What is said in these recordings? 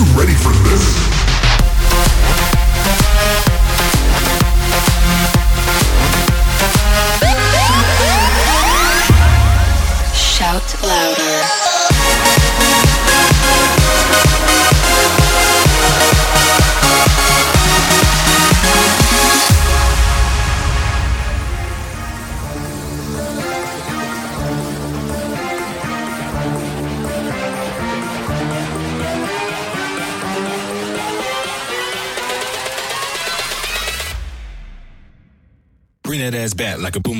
You ready for this? like a boom.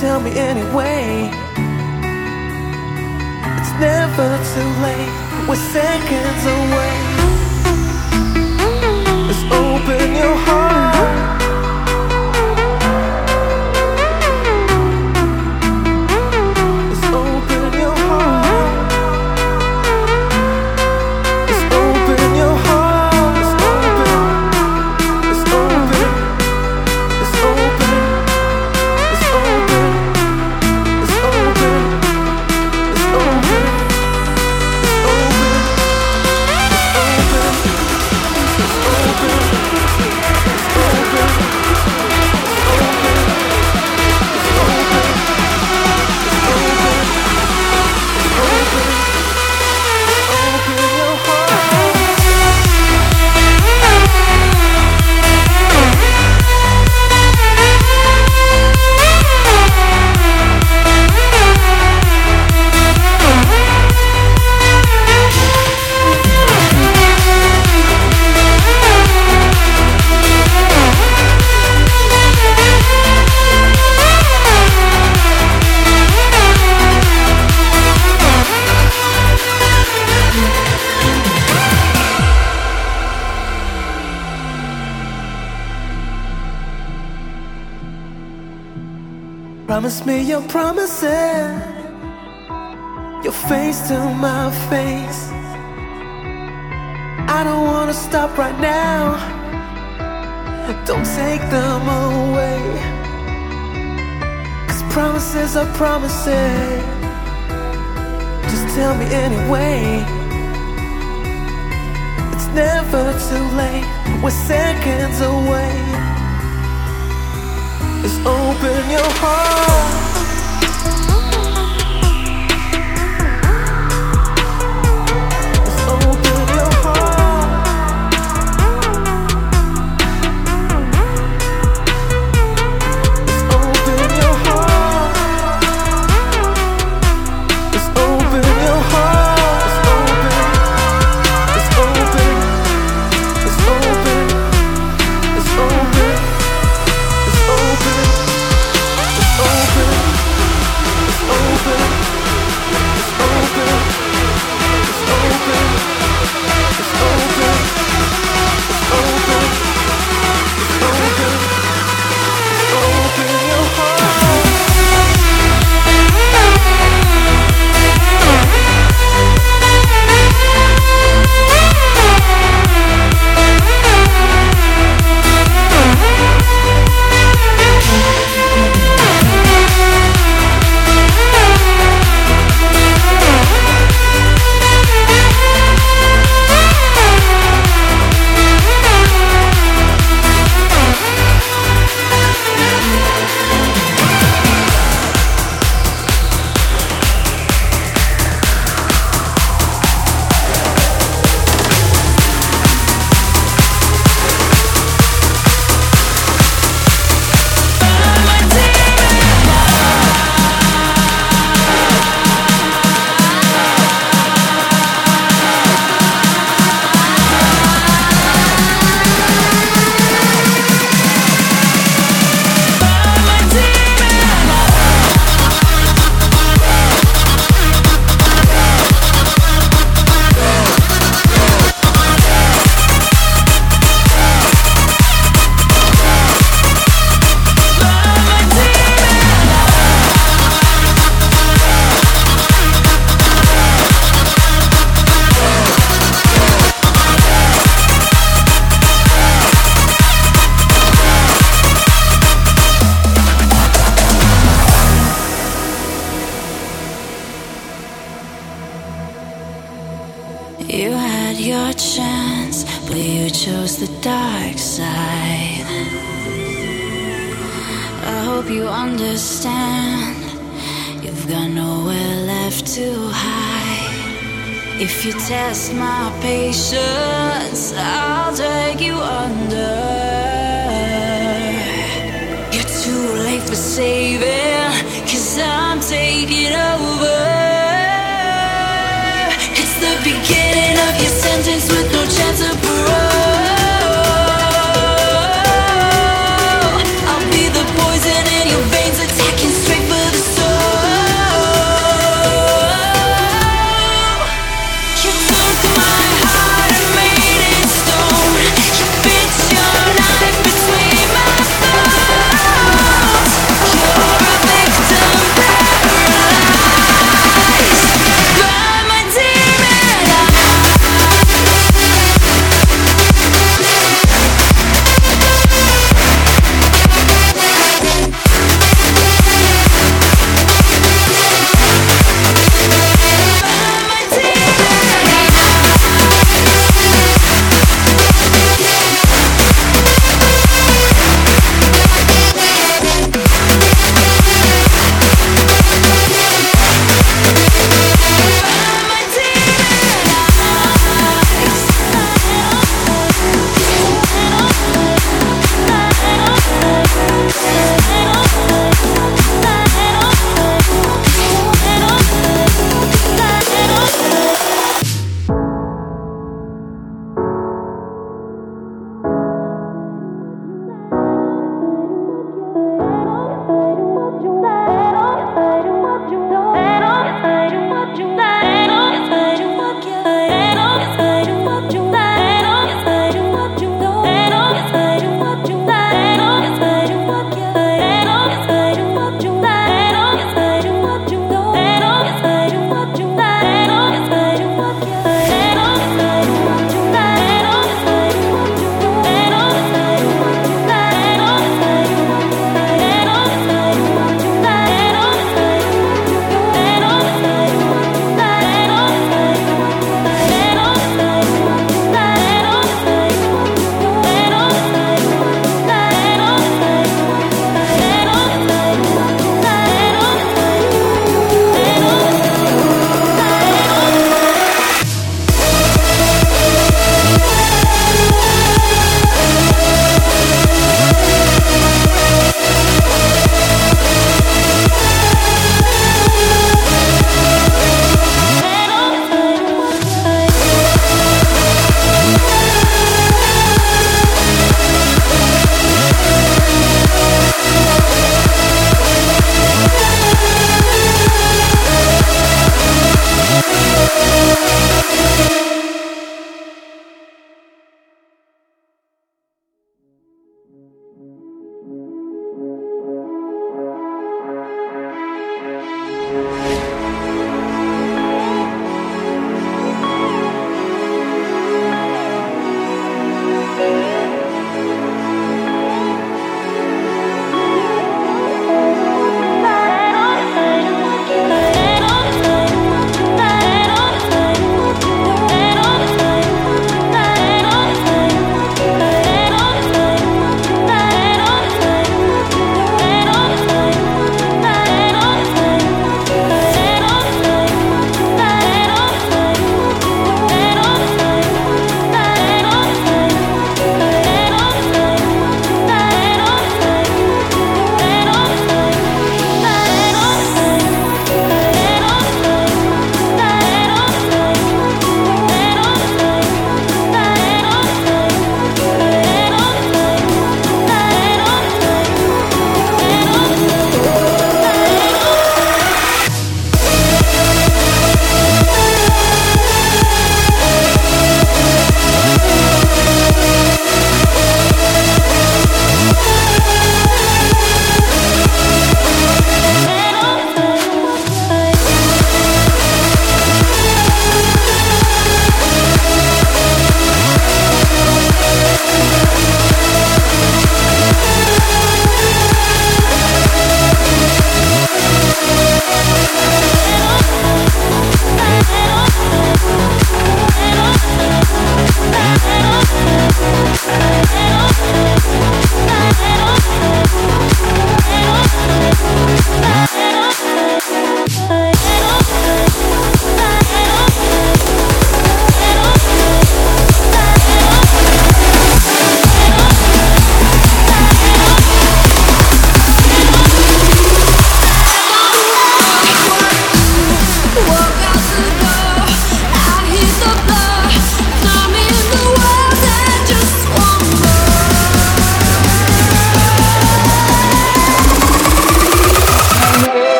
Tell me anyway. It's never too late. We're seconds away. Let's open your heart. Promise me your promises, your face to my face. I don't wanna stop right now. Don't take them away. Cause promises are promises. Just tell me anyway. It's never too late. We're seconds away. Just open your heart.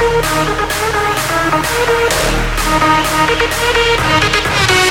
Thank you.